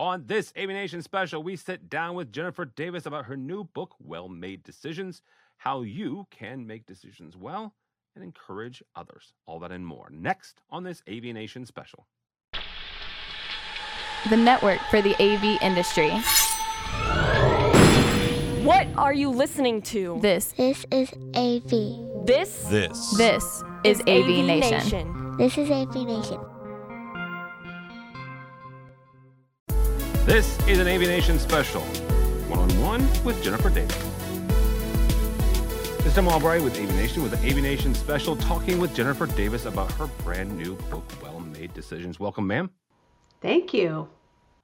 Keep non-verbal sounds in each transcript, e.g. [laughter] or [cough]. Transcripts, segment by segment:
On this AVNation special, we sit down with Jennifer Davis about her new book, Well Made Decisions How You Can Make Decisions Well and Encourage Others. All that and more next on this AVNation special. The network for the AV industry. What are you listening to? This This is AV. This This. this is AV, Nation. Nation. This is AV Nation. This is an AVNation special, one on one with Jennifer Davis. This is Tim Albright with AVNation with the AVNation special, talking with Jennifer Davis about her brand new book, Well Made Decisions. Welcome, ma'am. Thank you.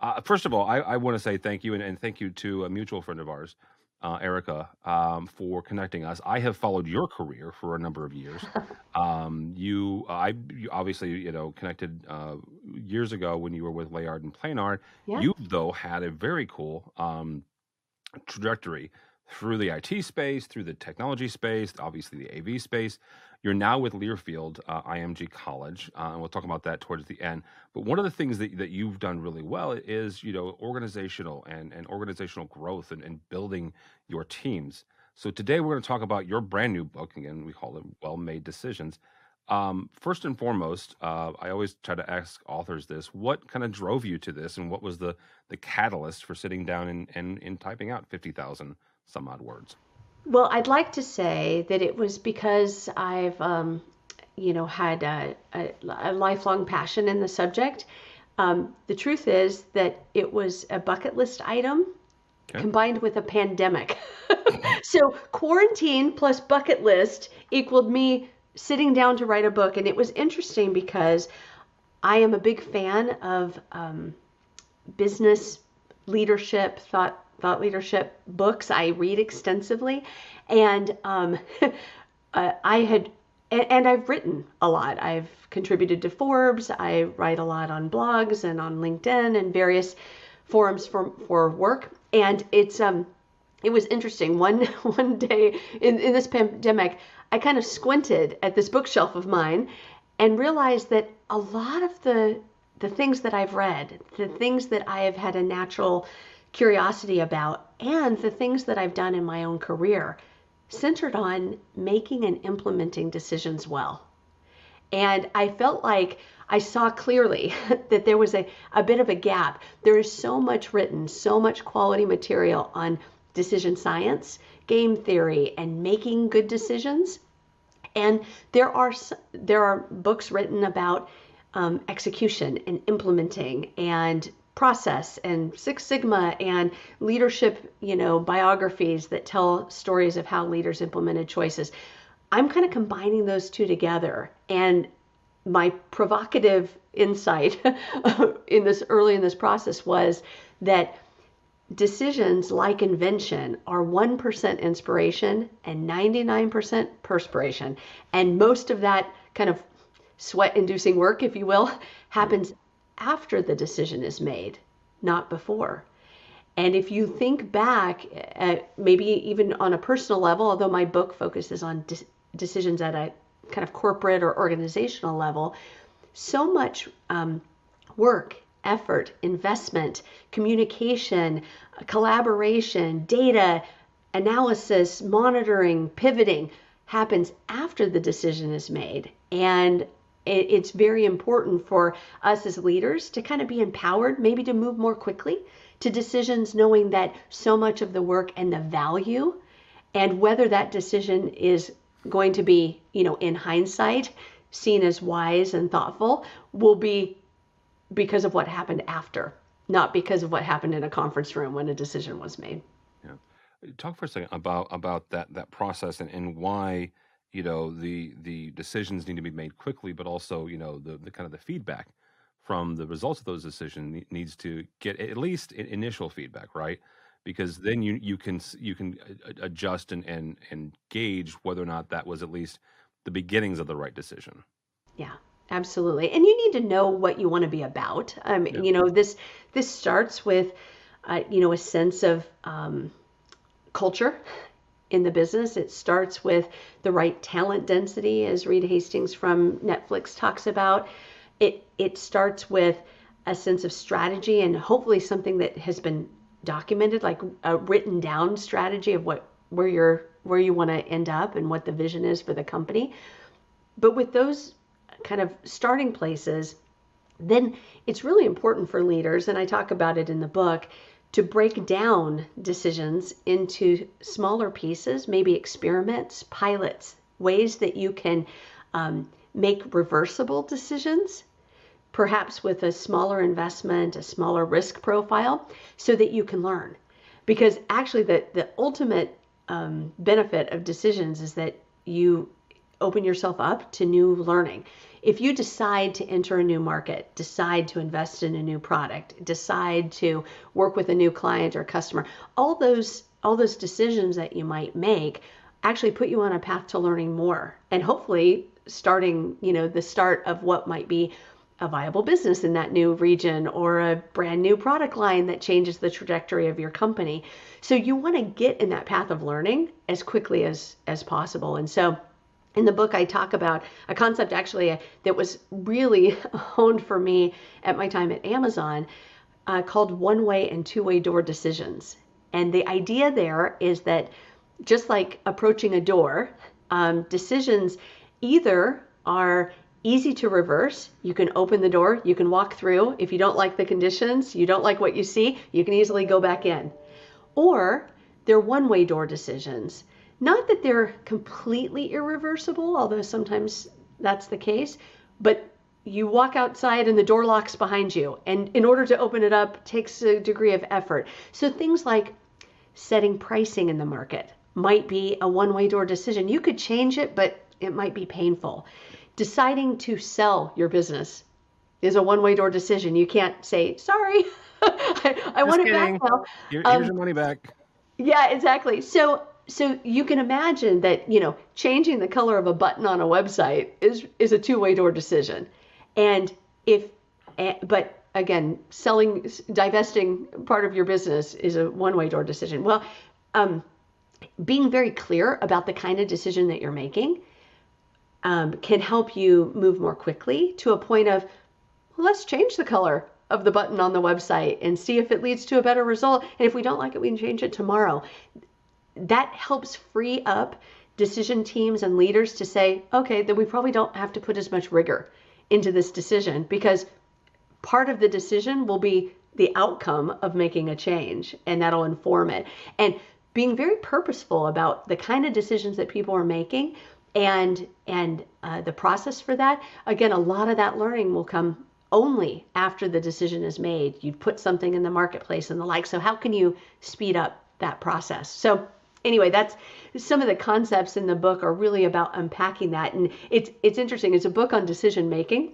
Uh, first of all, I, I want to say thank you and, and thank you to a mutual friend of ours, uh, Erica, um, for connecting us. I have followed your career for a number of years. [laughs] Um, you, I you obviously, you know, connected uh, years ago when you were with Leyard and Planar. Yeah. You, though, had a very cool um, trajectory through the IT space, through the technology space, obviously the AV space. You're now with Learfield uh, IMG College, uh, and we'll talk about that towards the end. But one of the things that, that you've done really well is, you know, organizational and, and organizational growth and, and building your teams. So today we're going to talk about your brand new book. Again, we call it Well Made Decisions. Um, first and foremost, uh, I always try to ask authors this: What kind of drove you to this, and what was the the catalyst for sitting down and and, and typing out fifty thousand some odd words? Well, I'd like to say that it was because I've, um, you know, had a, a, a lifelong passion in the subject. Um, the truth is that it was a bucket list item Okay. combined with a pandemic. [laughs] so quarantine plus bucket list equaled me sitting down to write a book, and it was interesting because I am a big fan of um, business leadership, thought thought leadership books. I read extensively, and um, [laughs] uh, I had and, and I've written a lot. I've contributed to Forbes. I write a lot on blogs and on LinkedIn and various forums for for work. And it's um it was interesting. One [laughs] one day in, in this pandemic, I kind of squinted at this bookshelf of mine and realized that a lot of the the things that I've read, the things that I have had a natural curiosity about, and the things that I've done in my own career centered on making and implementing decisions well. And I felt like I saw clearly [laughs] that there was a, a bit of a gap. There is so much written, so much quality material on decision science, game theory, and making good decisions. And there are there are books written about um, execution and implementing and process and Six Sigma and leadership, you know, biographies that tell stories of how leaders implemented choices. I'm kind of combining those two together and my provocative insight [laughs] in this early in this process was that decisions like invention are 1% inspiration and 99% perspiration. And most of that kind of sweat inducing work if you will [laughs] happens after the decision is made not before. And if you think back, uh, maybe even on a personal level, although my book focuses on de- decisions at a kind of corporate or organizational level, so much um, work, effort, investment, communication, collaboration, data analysis, monitoring, pivoting happens after the decision is made. And it's very important for us as leaders to kind of be empowered, maybe to move more quickly to decisions, knowing that so much of the work and the value and whether that decision is going to be, you know, in hindsight, seen as wise and thoughtful, will be because of what happened after, not because of what happened in a conference room when a decision was made. Yeah. Talk for a second about about that that process and, and why you know the the decisions need to be made quickly, but also you know the the kind of the feedback from the results of those decisions needs to get at least initial feedback, right? Because then you you can you can adjust and and and gauge whether or not that was at least the beginnings of the right decision. Yeah, absolutely. And you need to know what you want to be about. Um, Yeah. You know, this this starts with, uh, you know, a sense of um, culture in the business. It starts with the right talent density, as Reed Hastings from Netflix talks about. It it starts with a sense of strategy and hopefully something that has been documented, like a written down strategy of what where you're where you want to end up and what the vision is for the company. But with those kind of starting places, then it's really important for leaders, and I talk about it in the book, to break down decisions into smaller pieces, maybe experiments, pilots, ways that you can um, make reversible decisions, perhaps with a smaller investment, a smaller risk profile, so that you can learn. Because actually, the, the ultimate um, benefit of decisions is that you open yourself up to new learning. If you decide to enter a new market, decide to invest in a new product, decide to work with a new client or customer, all those all those decisions that you might make actually put you on a path to learning more and hopefully starting, you know, the start of what might be a viable business in that new region or a brand new product line that changes the trajectory of your company. So you want to get in that path of learning as quickly as as possible. And so in the book, I talk about a concept actually that was really [laughs] honed for me at my time at Amazon uh, called one way and two way door decisions. And the idea there is that just like approaching a door, um, decisions either are easy to reverse. You can open the door, you can walk through. If you don't like the conditions, you don't like what you see, you can easily go back in. Or they're one way door decisions not that they're completely irreversible, although sometimes that's the case, but you walk outside and the door locks behind you. And in order to open it up takes a degree of effort. So things like setting pricing in the market might be a one way door decision. You could change it, but it might be painful. Deciding to sell your business is a one way door decision. You can't say, sorry, [laughs] I, I want it back now. Here, here's um, your money back. Yeah, exactly. So so you can imagine that you know changing the color of a button on a website is is a two-way door decision. And if eh, but again selling divesting part of your business is a one-way door decision. Well um, being very clear about the kind of decision that you're making um, can help you move more quickly to a point of let's change the color of the button on the website and see if it leads to a better result. And if we don't like it, we can change it tomorrow that helps free up decision teams and leaders to say, okay, then we probably don't have to put as much rigor into this decision because part of the decision will be the outcome of making a change and that'll inform it. And being very purposeful about the kind of decisions that people are making and and uh, the process for that. Again a lot of that learning will come only after the decision is made. You put something in the marketplace and the like. So how can you speed up that process? So anyway, that's some of the concepts in the book are really about unpacking that. And it's it's interesting. It's a book on decision making,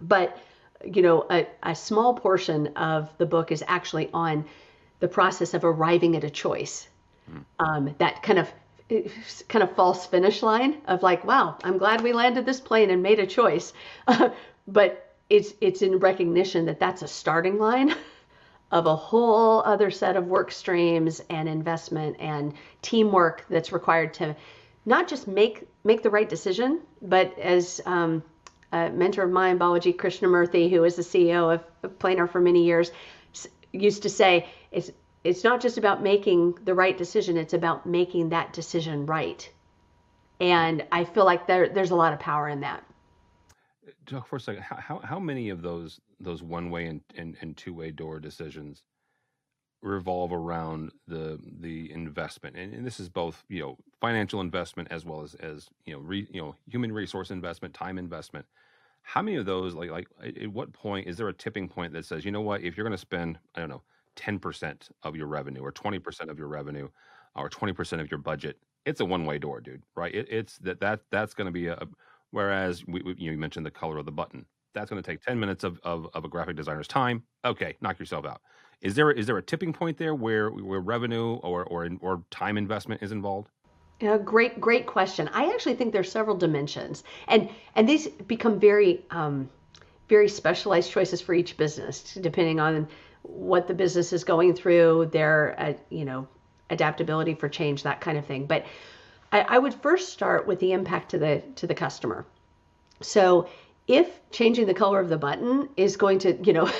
but you know, a, a small portion of the book is actually on the process of arriving at a choice. Um, that kind of kind of false finish line of like, wow, I'm glad we landed this plane and made a choice. [laughs] But it's it's in recognition that that's a starting line [laughs] of a whole other set of work streams and investment and teamwork that's required to not just make make the right decision, but as um, a mentor of mine, Balaji Krishnamurthy, who was the CEO of, Planar for many years, used to say, it's it's not just about making the right decision; it's about making that decision right. And I feel like there there's a lot of power in that talk for a second. How how many of those those one way and, and, and two way door decisions revolve around the the investment, and, and, this is both you know financial investment as well as as you know re, you know human resource investment, time investment. How many of those like like at what point is there a tipping point that says you know what if you're going to spend I don't know ten percent of your revenue or mm-hmm. twenty percent of your revenue or twenty percent of your budget, it's a one way door, dude. Right? It, it's that that that's going to be a Whereas we, we, you mentioned the color of the button. That's going to take 10 minutes of, of, of, a graphic designer's time. Okay, knock yourself out. Is there is there a tipping point there where where revenue or or, or time investment is involved? Yeah, great great question. I actually think there's several dimensions, and and these become very um, very specialized choices for each business, depending on what the business is going through, their uh, you know adaptability for change, that kind of thing. But I, I would first start with the impact to the to the customer. So if changing the color of the button is going to, you know,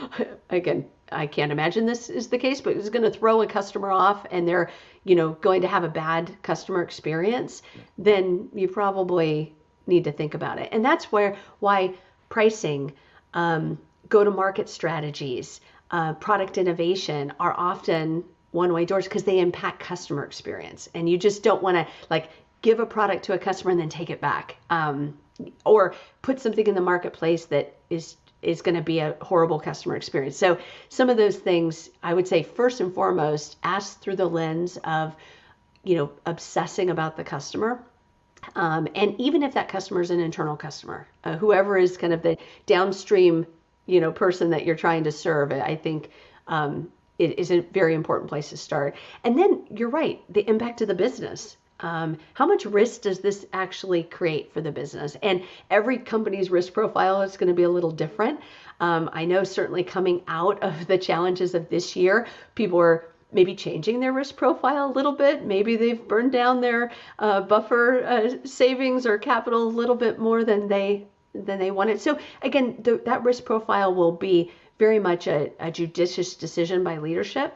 [laughs] again, I can't imagine this is the case, but it's going to throw a customer off and they're, you know, going to have a bad customer experience, then you probably need to think about it. And that's where why pricing, um, go to market strategies, uh, product innovation are often one way doors because they impact customer experience. And you just don't want to like give a product to a customer and then take it back. Um, or put something in the marketplace that is is going to be a horrible customer experience. So some of those things I would say first and foremost ask through the lens of you know obsessing about the customer. Um, and even if that customer is an internal customer, uh, whoever is kind of the downstream, you know, person that you're trying to serve, I think um, it is a very important place to start. And then you're right, the impact of the business. Um, how much risk does this actually create for the business? And every company's risk profile is going to be a little different. Um, I know certainly coming out of the challenges of this year, people are maybe changing their risk profile a little bit. Maybe they've burned down their uh, buffer uh, savings or capital a little bit more than they than they wanted. So again, the, that risk profile will be very much a, a judicious decision by leadership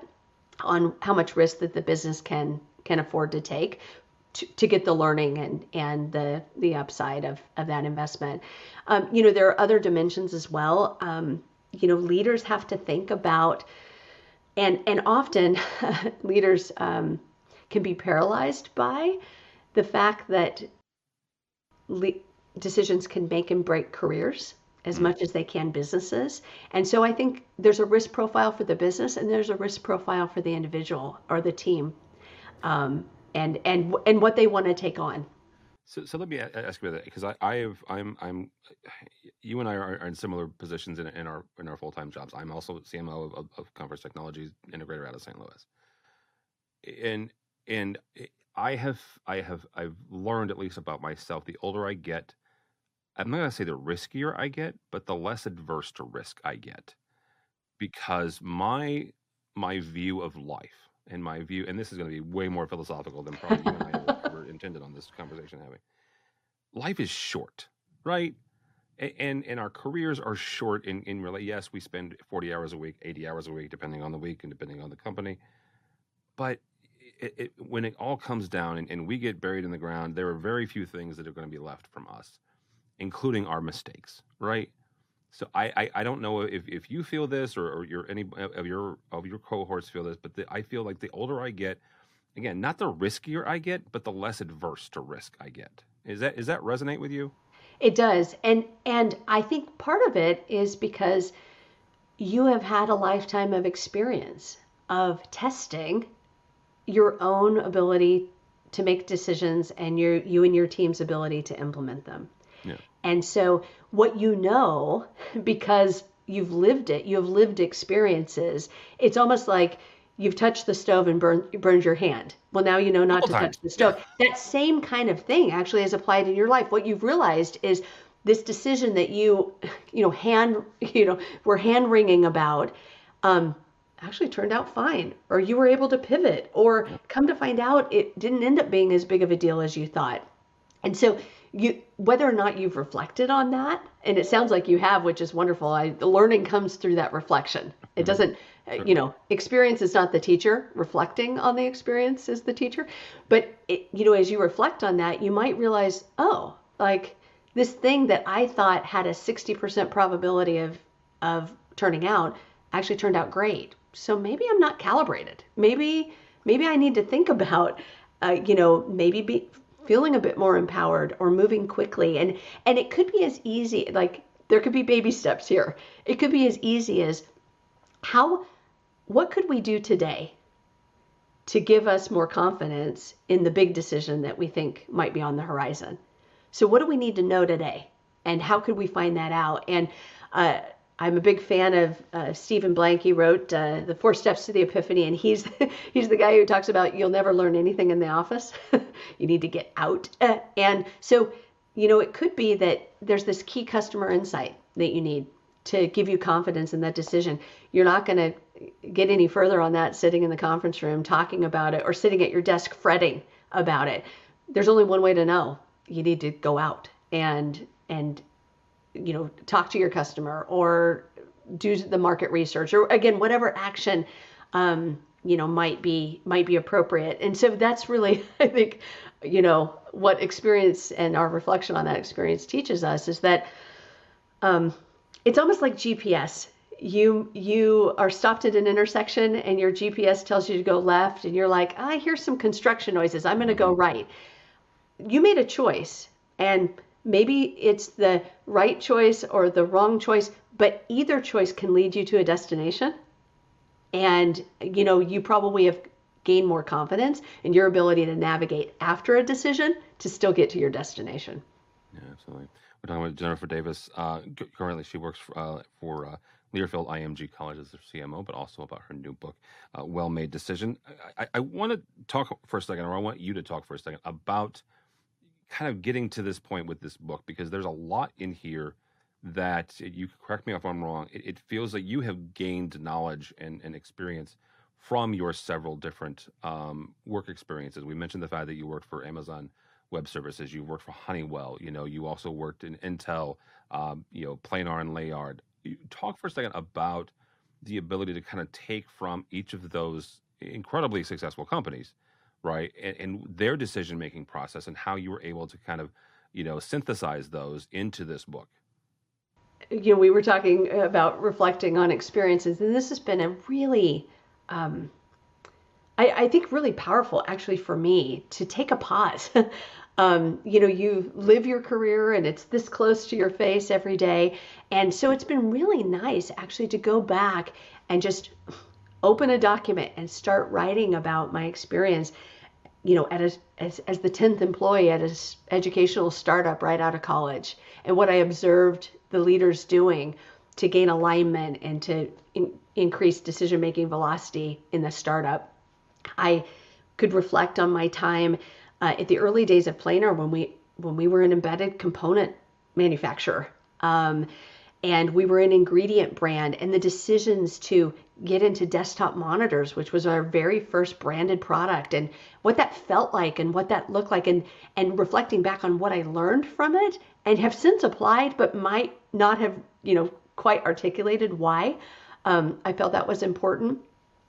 on how much risk that the business can can afford to take to, to get the learning and and the the upside of of that investment. Um, you know, there are other dimensions as well. Um, you know, leaders have to think about, and and often [laughs] leaders um, can be paralyzed by the fact that le- decisions can make and break careers as mm. much as they can businesses. And so I think there's a risk profile for the business and there's a risk profile for the individual or the team. Um, and and and what they want to take on. So, so let me ask you about that because I, I have I'm I'm you and I are, in similar positions in, in our in our full time jobs. I'm also CMO of, of Conference Technologies integrator out of St. Louis, and and I have I have I've learned at least about myself. The older I get, I'm not gonna say the riskier I get, but the less adverse to risk I get, because my my view of life in my view, and this is going to be way more philosophical than probably you and I ever, [laughs] intended on this conversation having. Life is short, right? And and our careers are short. In in really, yes, we spend forty hours a week, eighty hours a week, depending on the week and depending on the company. But it, it, when it all comes down and, and we get buried in the ground, there are very few things that are going to be left from us, including our mistakes, right? So I, I, I, don't know if, if you feel this or, or your any of your of your cohorts feel this, but the, I feel like the older I get, again, not the riskier I get, but the less adverse to risk I get. Is that is that resonate with you? It does, and and I think part of it is because you have had a lifetime of experience of testing your own ability to make decisions and your you and your team's ability to implement them. And so what you know [laughs] because you've lived it, you have lived experiences. It's almost like you've touched the stove and burned burned your hand. Well, now you know not to touch the stove. Yeah. That same kind of thing actually is applied in your life. What you've realized is this decision that you, [laughs] you know, hand, [laughs] you know, were hand wringing about, um, actually turned out fine, or you were able to pivot, or come to find out it didn't end up being as big of a deal as you thought. And so you whether or not you've reflected on that and it sounds like you have which is wonderful. I, the learning comes through that reflection. It mm-hmm. doesn't uh, you know experience is not the teacher. Reflecting on the experience is the teacher. But it, you know as you reflect on that you might realize oh like this thing that i thought had a 60% probability of of turning out actually turned out great. So maybe i'm not calibrated. Maybe maybe i need to think [laughs] about uh, you know maybe be, feeling a bit more empowered or moving quickly. And and it could be as easy like there could be baby steps here. It could be as easy as how what could we do today to give us more confidence in the big decision that we think might be on the horizon? So what do we need to know today? And how could we find that out? And uh, I'm a big fan of uh, Stephen Blank. He wrote uh, the Four Steps to the Epiphany, and he's [laughs] he's the guy who talks about you'll never learn anything in the office. [laughs] you need to get out. Uh, and so, you know, it could be that there's this key customer insight that you need to give you confidence in that decision. You're not going to get any further on that sitting in the conference room talking about it or sitting at your desk fretting about it. There's only one way to know. You need to go out and and you know, talk to your customer or do the market research or again, whatever action, um, you know, might be might be appropriate. And so that's really, [laughs] I think, you know, what experience and our reflection on that experience teaches us is that um, it's almost like GPS. You you are stopped at an intersection and your GPS tells you to go left, and you're like, I hear some construction noises. I'm going to go right. You made a choice, and maybe it's the right choice or the wrong choice, but either choice can lead you to a destination. And you know, you probably have gained more confidence in your ability to navigate after a decision to still get to your destination. Yeah, absolutely. We're talking with Jennifer Davis. Uh, currently, she works for, uh, for uh, Learfield IMG College as their CMO, but also about her new book, uh, Well Made Decision. I, I want to talk for a second, or I want you to talk for a second about kind of getting to this point with this book because there's a lot in here that you correct me if I'm wrong. It, it feels like you have gained knowledge and, and experience from your several different um, work experiences. We mentioned the fact that you worked for Amazon Web Services, you worked for Honeywell, you know, you also worked in Intel, um, you know, Planar and Leyard. Talk for a second about the ability to kind of take from each of those incredibly successful companies right? And, and their decision making process and how you were able to kind of, you know, synthesize those into this book. You know, we were talking about reflecting on experiences, and this has been a really, um, I, I think, really powerful actually for me to take a pause. [laughs] um, you know, you live your career and it's this close to your face every day. And so it's been really nice actually to go back and just open a document and start writing about my experience you know, a, as, as the 10th employee at an educational startup right out of college, and what I observed the leaders doing to gain alignment and to in, increase decision making velocity in the startup. I could reflect on my time uh, at the early days of Planar when we when we were an embedded component manufacturer. Um, and we were an ingredient brand and the decisions to get into desktop monitors which was our very first branded product and what that felt like and what that looked like and and reflecting back on what I learned from it and have since applied but might not have you know quite articulated why um, I felt that was important.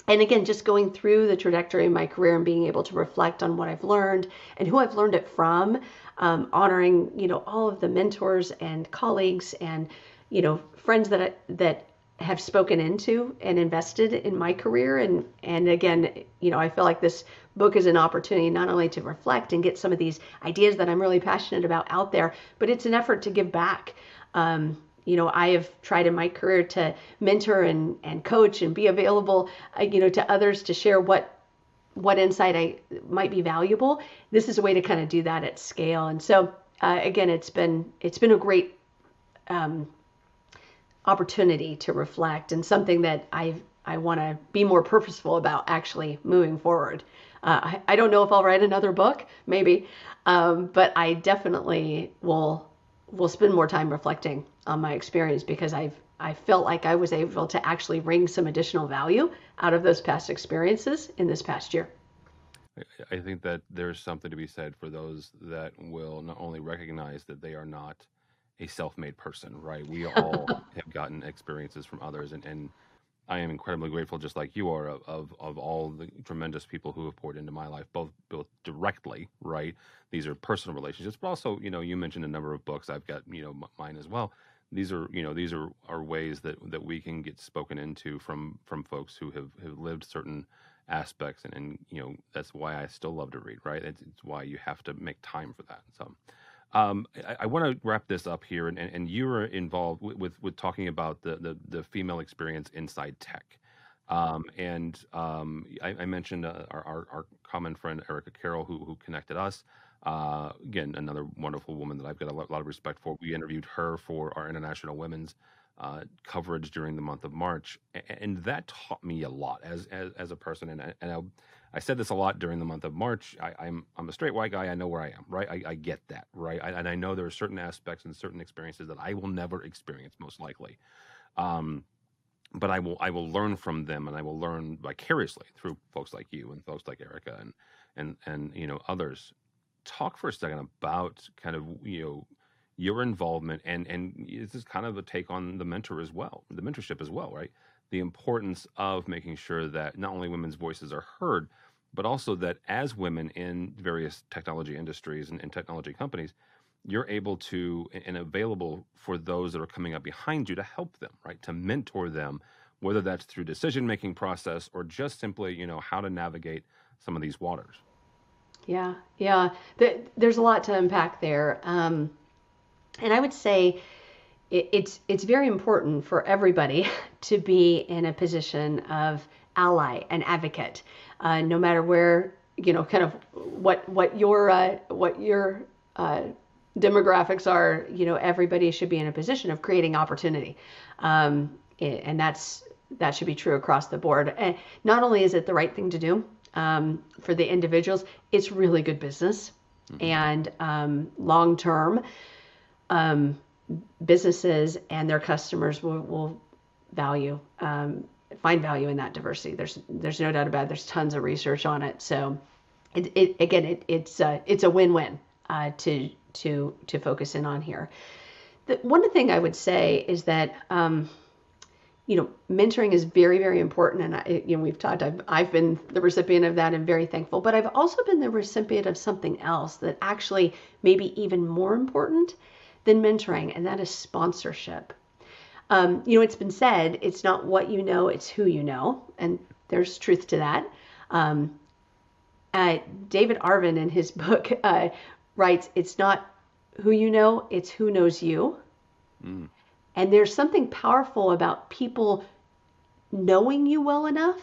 And again just going through the trajectory of my career and being able to reflect on what I've learned and who I've learned it from um, honoring you know all of the mentors and colleagues and you know friends that I, that have spoken into and invested in my career. And and again you know I feel like this book is an opportunity not only to reflect and get some of these ideas that I'm really passionate about out there but it's an effort to give back. Um, you know I have tried in my career to mentor and and coach and be available uh, you know to others to share what what insight I might be valuable. This is a way to kind of do that at scale. And so uh, again it's been it's been a great um, opportunity to reflect and something that I I want to be more purposeful about actually moving forward. Uh, I, I, don't know if I'll write another book, maybe, um, but I definitely will will spend more time reflecting on my experience because I've I felt like I was able to actually wring some additional value out of those past experiences in this past year. I think that there's something to be said for those that will not only recognize that they are not a self-made person, right? We all [laughs] have gotten experiences from others, and, and I am incredibly grateful, just like you are, of, of, all the tremendous people who have poured into my life, both both directly, right? These are personal relationships, but also, you know, you mentioned a number of books. I've got, you know, mine as well. These are, you know, these are, are ways that that we can get spoken into from from folks who have have lived certain aspects, and, and you know, that's why I still love to read, right? It's, it's why you have to make time for that. So. Um, I, I want to wrap this up here, and, and you were involved with, with, with talking about the, the, the female experience inside tech. Um, and um, I, I, mentioned uh, our, our, our, common friend Erica Carroll, who, who connected us. Uh, again, another wonderful woman that I've got a lot, lot, of respect for. We interviewed her for our International Women's uh, coverage during the month of March, and, and that taught me a lot as as, as a person. And, and I, I said this a lot during the month of March. I, am I'm, I'm a straight white guy. I know where I am, right? I, I get that, right? I, and I know there are certain aspects and certain experiences that I will never experience, most likely. Um, but I will I will learn from them, and I will learn vicariously through folks like you and folks like Erica and and and you know others. Talk for a second about kind of you know your involvement and and this is kind of a take on the mentor as well, the mentorship as well, right? The importance of making sure that not only women's voices are heard, but also that as women in various technology industries and, and technology companies, you're able to and available for those that are coming up behind you to help them, right? To mentor them, whether that's through decision making process or just simply, you know, how to navigate some of these waters. Yeah, yeah. There's a lot to unpack there, um, and I would say it's it's very important for everybody [laughs] to be in a position of ally and advocate, uh, no matter where you know, kind of what what your uh, what your uh, demographics are. You know, everybody should be in a position of creating opportunity, um, and that's that should be true across the board. And not only is it the right thing to do, um, for the individuals, it's really good business. Mm-hmm. And um, long term, um, businesses and their customers will, will value um, find value in that diversity. There's there's no doubt about it. There's tons of research on it. So it, it again it, it's a, it's a win-win uh, to to to focus in on here. The, one thing I would say is that um, you know, mentoring is very, very important. And I, you know, we've talked, I've, I've been the recipient of that and very thankful, but I've also been the recipient of something else that actually may be even more important than mentoring, and that is sponsorship. Um, you know, it's been said, it's not what you know, it's who you know. And there's truth to that. Um, uh, David Avrin in his [laughs] book uh, writes, it's not who you know, it's who knows you. Mm. And there's something powerful about people knowing you well enough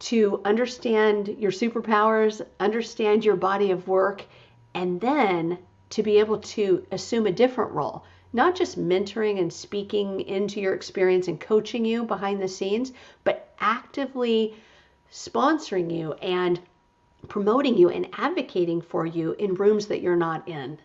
to understand your superpowers, understand your body of work, and then to be able to assume a different role. Not just mentoring and speaking into your experience and coaching you behind the scenes, but actively sponsoring you and promoting you and advocating for you in rooms that you're not in.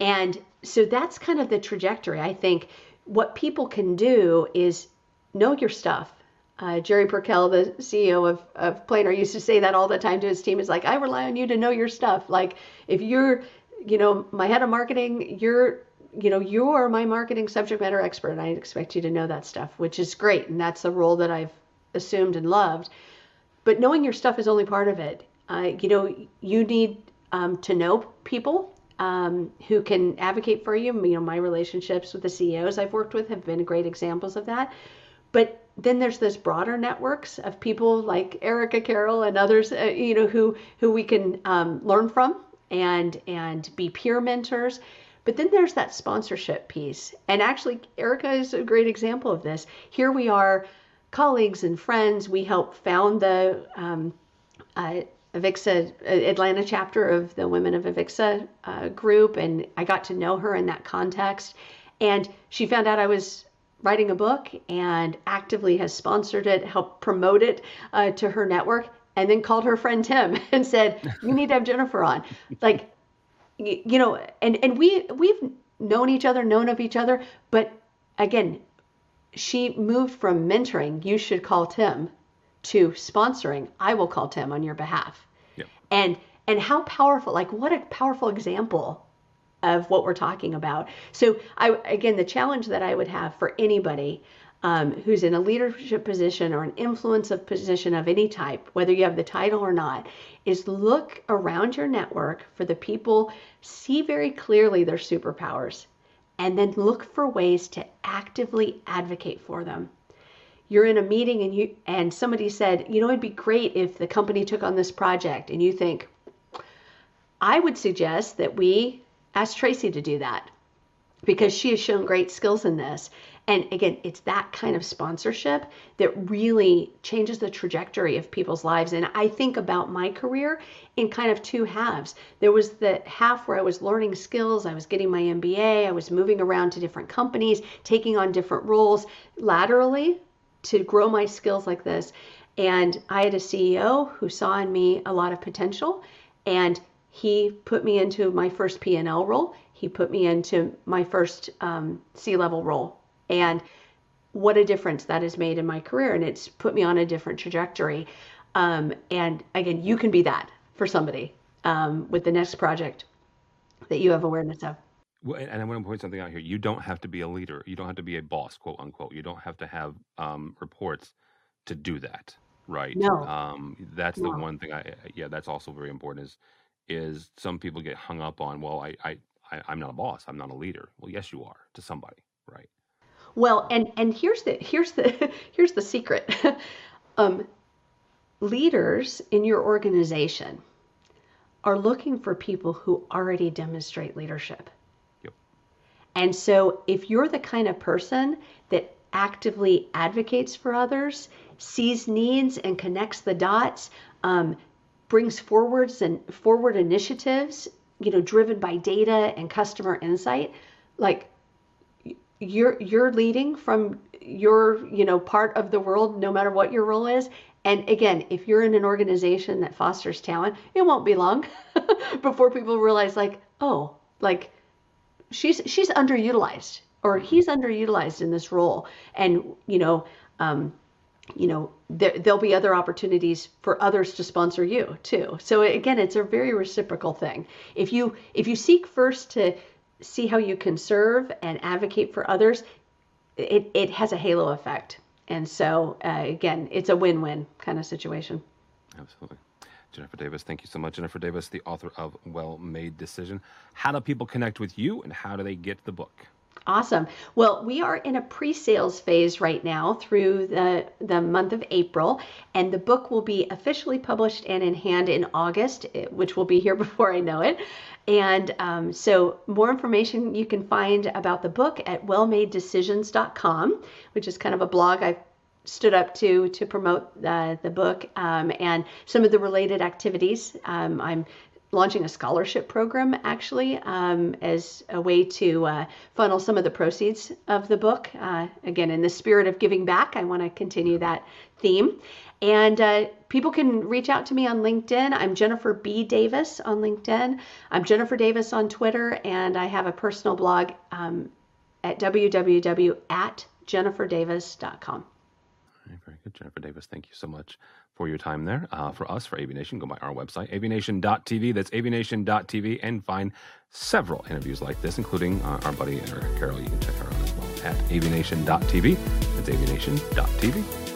And so that's kind of the trajectory. I think what people can do is know your stuff. Uh, Gerry Perkel, the CEO of, of Planar, used to say that all the time to his team. Is like, I rely on you to know your stuff. Like, if you're, you know, my head of marketing, you're, you know, you're my marketing subject matter expert, and I expect you to know that stuff, which is great, and that's the role that I've assumed and loved. But knowing your stuff is only part of it. Uh, you know, you need um, to know people um, who can advocate for you. You know, my relationships with the CEOs I've worked with have been great examples of that. But then there's this broader networks of people like Erica Carroll and others, uh, you know, who who we can um, learn from and and be peer mentors. But then there's that sponsorship piece, and actually, Erica is a great example of this. Here we are, colleagues and friends. We help found the um, uh, Avixa Atlanta chapter of the Women of Avixa uh, group, and I got to know her in that context. And she found out I was writing a book and actively has sponsored it, helped promote it uh, to her network, and then called her friend Tim [laughs] and said, "You need to have Jennifer on." Like, you know, and and we we've known each other, known of each other, but again, she moved from mentoring. You should call Tim to sponsoring, I will call Tim on your behalf. Yep. And and how powerful, like what a powerful example of what we're talking about. So I again the challenge that I would have for anybody um, who's in a leadership position or an influence of position of any type, whether you have the title or not, is look around your network for the people, see very clearly their superpowers, and then look for ways to actively advocate for them you're in a meeting and you and somebody said, you know, it'd be great if the company took on this project, and you think, I would suggest that we ask Tracy to do that because she has shown great skills in this. And again, it's that kind of sponsorship that really changes the trajectory of people's lives. And I think about my career in kind of two halves. There was the half where I was learning skills, I was getting my MBA, I was moving around to different companies, taking on different roles laterally to grow my skills like this. And I had a CEO who saw in me a lot of potential, and he put me into my first P&L role. He put me into my first um, C-level role, and what a difference that has made in my career, and it's put me on a different trajectory. Um, and again, you can be that for somebody um, with the next project that you have awareness of. Well, and I want to point something out here. You don't have to be a leader. You don't have to be a boss, quote unquote. You don't have to have um, reports to do that, right? No. Um, that's the one thing. I yeah, that's also very important. Is is some people get hung up on? Well, I I, I I'm not a boss. I'm not a leader. Well, yes, you are to somebody, right? Well, and and here's the here's the [laughs] here's the secret. [laughs] um, leaders in your organization are looking for people who already demonstrate leadership. Yep. And so if you're the kind of person that actively advocates for others, sees needs and connects the dots, um, brings forwards and forward initiatives, you know, driven by data and customer insight, like you're you're leading from your you know part of the world no matter what your role is. And again if you're in an organization that fosters talent it won't be long [laughs] before people realize like oh like she's she's underutilized or he's underutilized in this role. And you know um you know there, there'll be other opportunities for others to sponsor you too. So again it's a very reciprocal thing. If you if you seek first to see how you can serve and advocate for others it, it has a halo effect and so uh, again it's a win-win kind of situation Absolutely. Jennifer Davis, thank you so much. Jennifer Davis, the author of Well Made Decision. How do people connect with you and how do they get the book? Awesome. Well, we are in a pre-sales phase right now through the the month of April, and the book will be officially published and in hand in August, eh, which will be here [laughs] before I know it. And um, so, more information you can find about the book at wellmadedecisions.com, which is kind of a blog I've stood up to to promote uh, the book um, and some of the related activities. Um, I'm launching a scholarship program actually um, as a way to uh, funnel some of the proceeds of the book. Uh, again, in the spirit of giving back, I want to continue that theme. And uh, people can reach out to me on LinkedIn. I'm Jennifer B. Davis on LinkedIn. I'm Jennifer Davis on Twitter, and I have a personal blog um, at www at jenniferdavis.com. All right, very good, Jennifer Davis. Thank you so much for your time there. Uh, for us, for AVNation, go by our website, avnation.tv. That's avnation.tv, and find several interviews like this, including uh, our buddy Erica Carroll. You can check her out as well at avnation.tv. That's avnation.tv.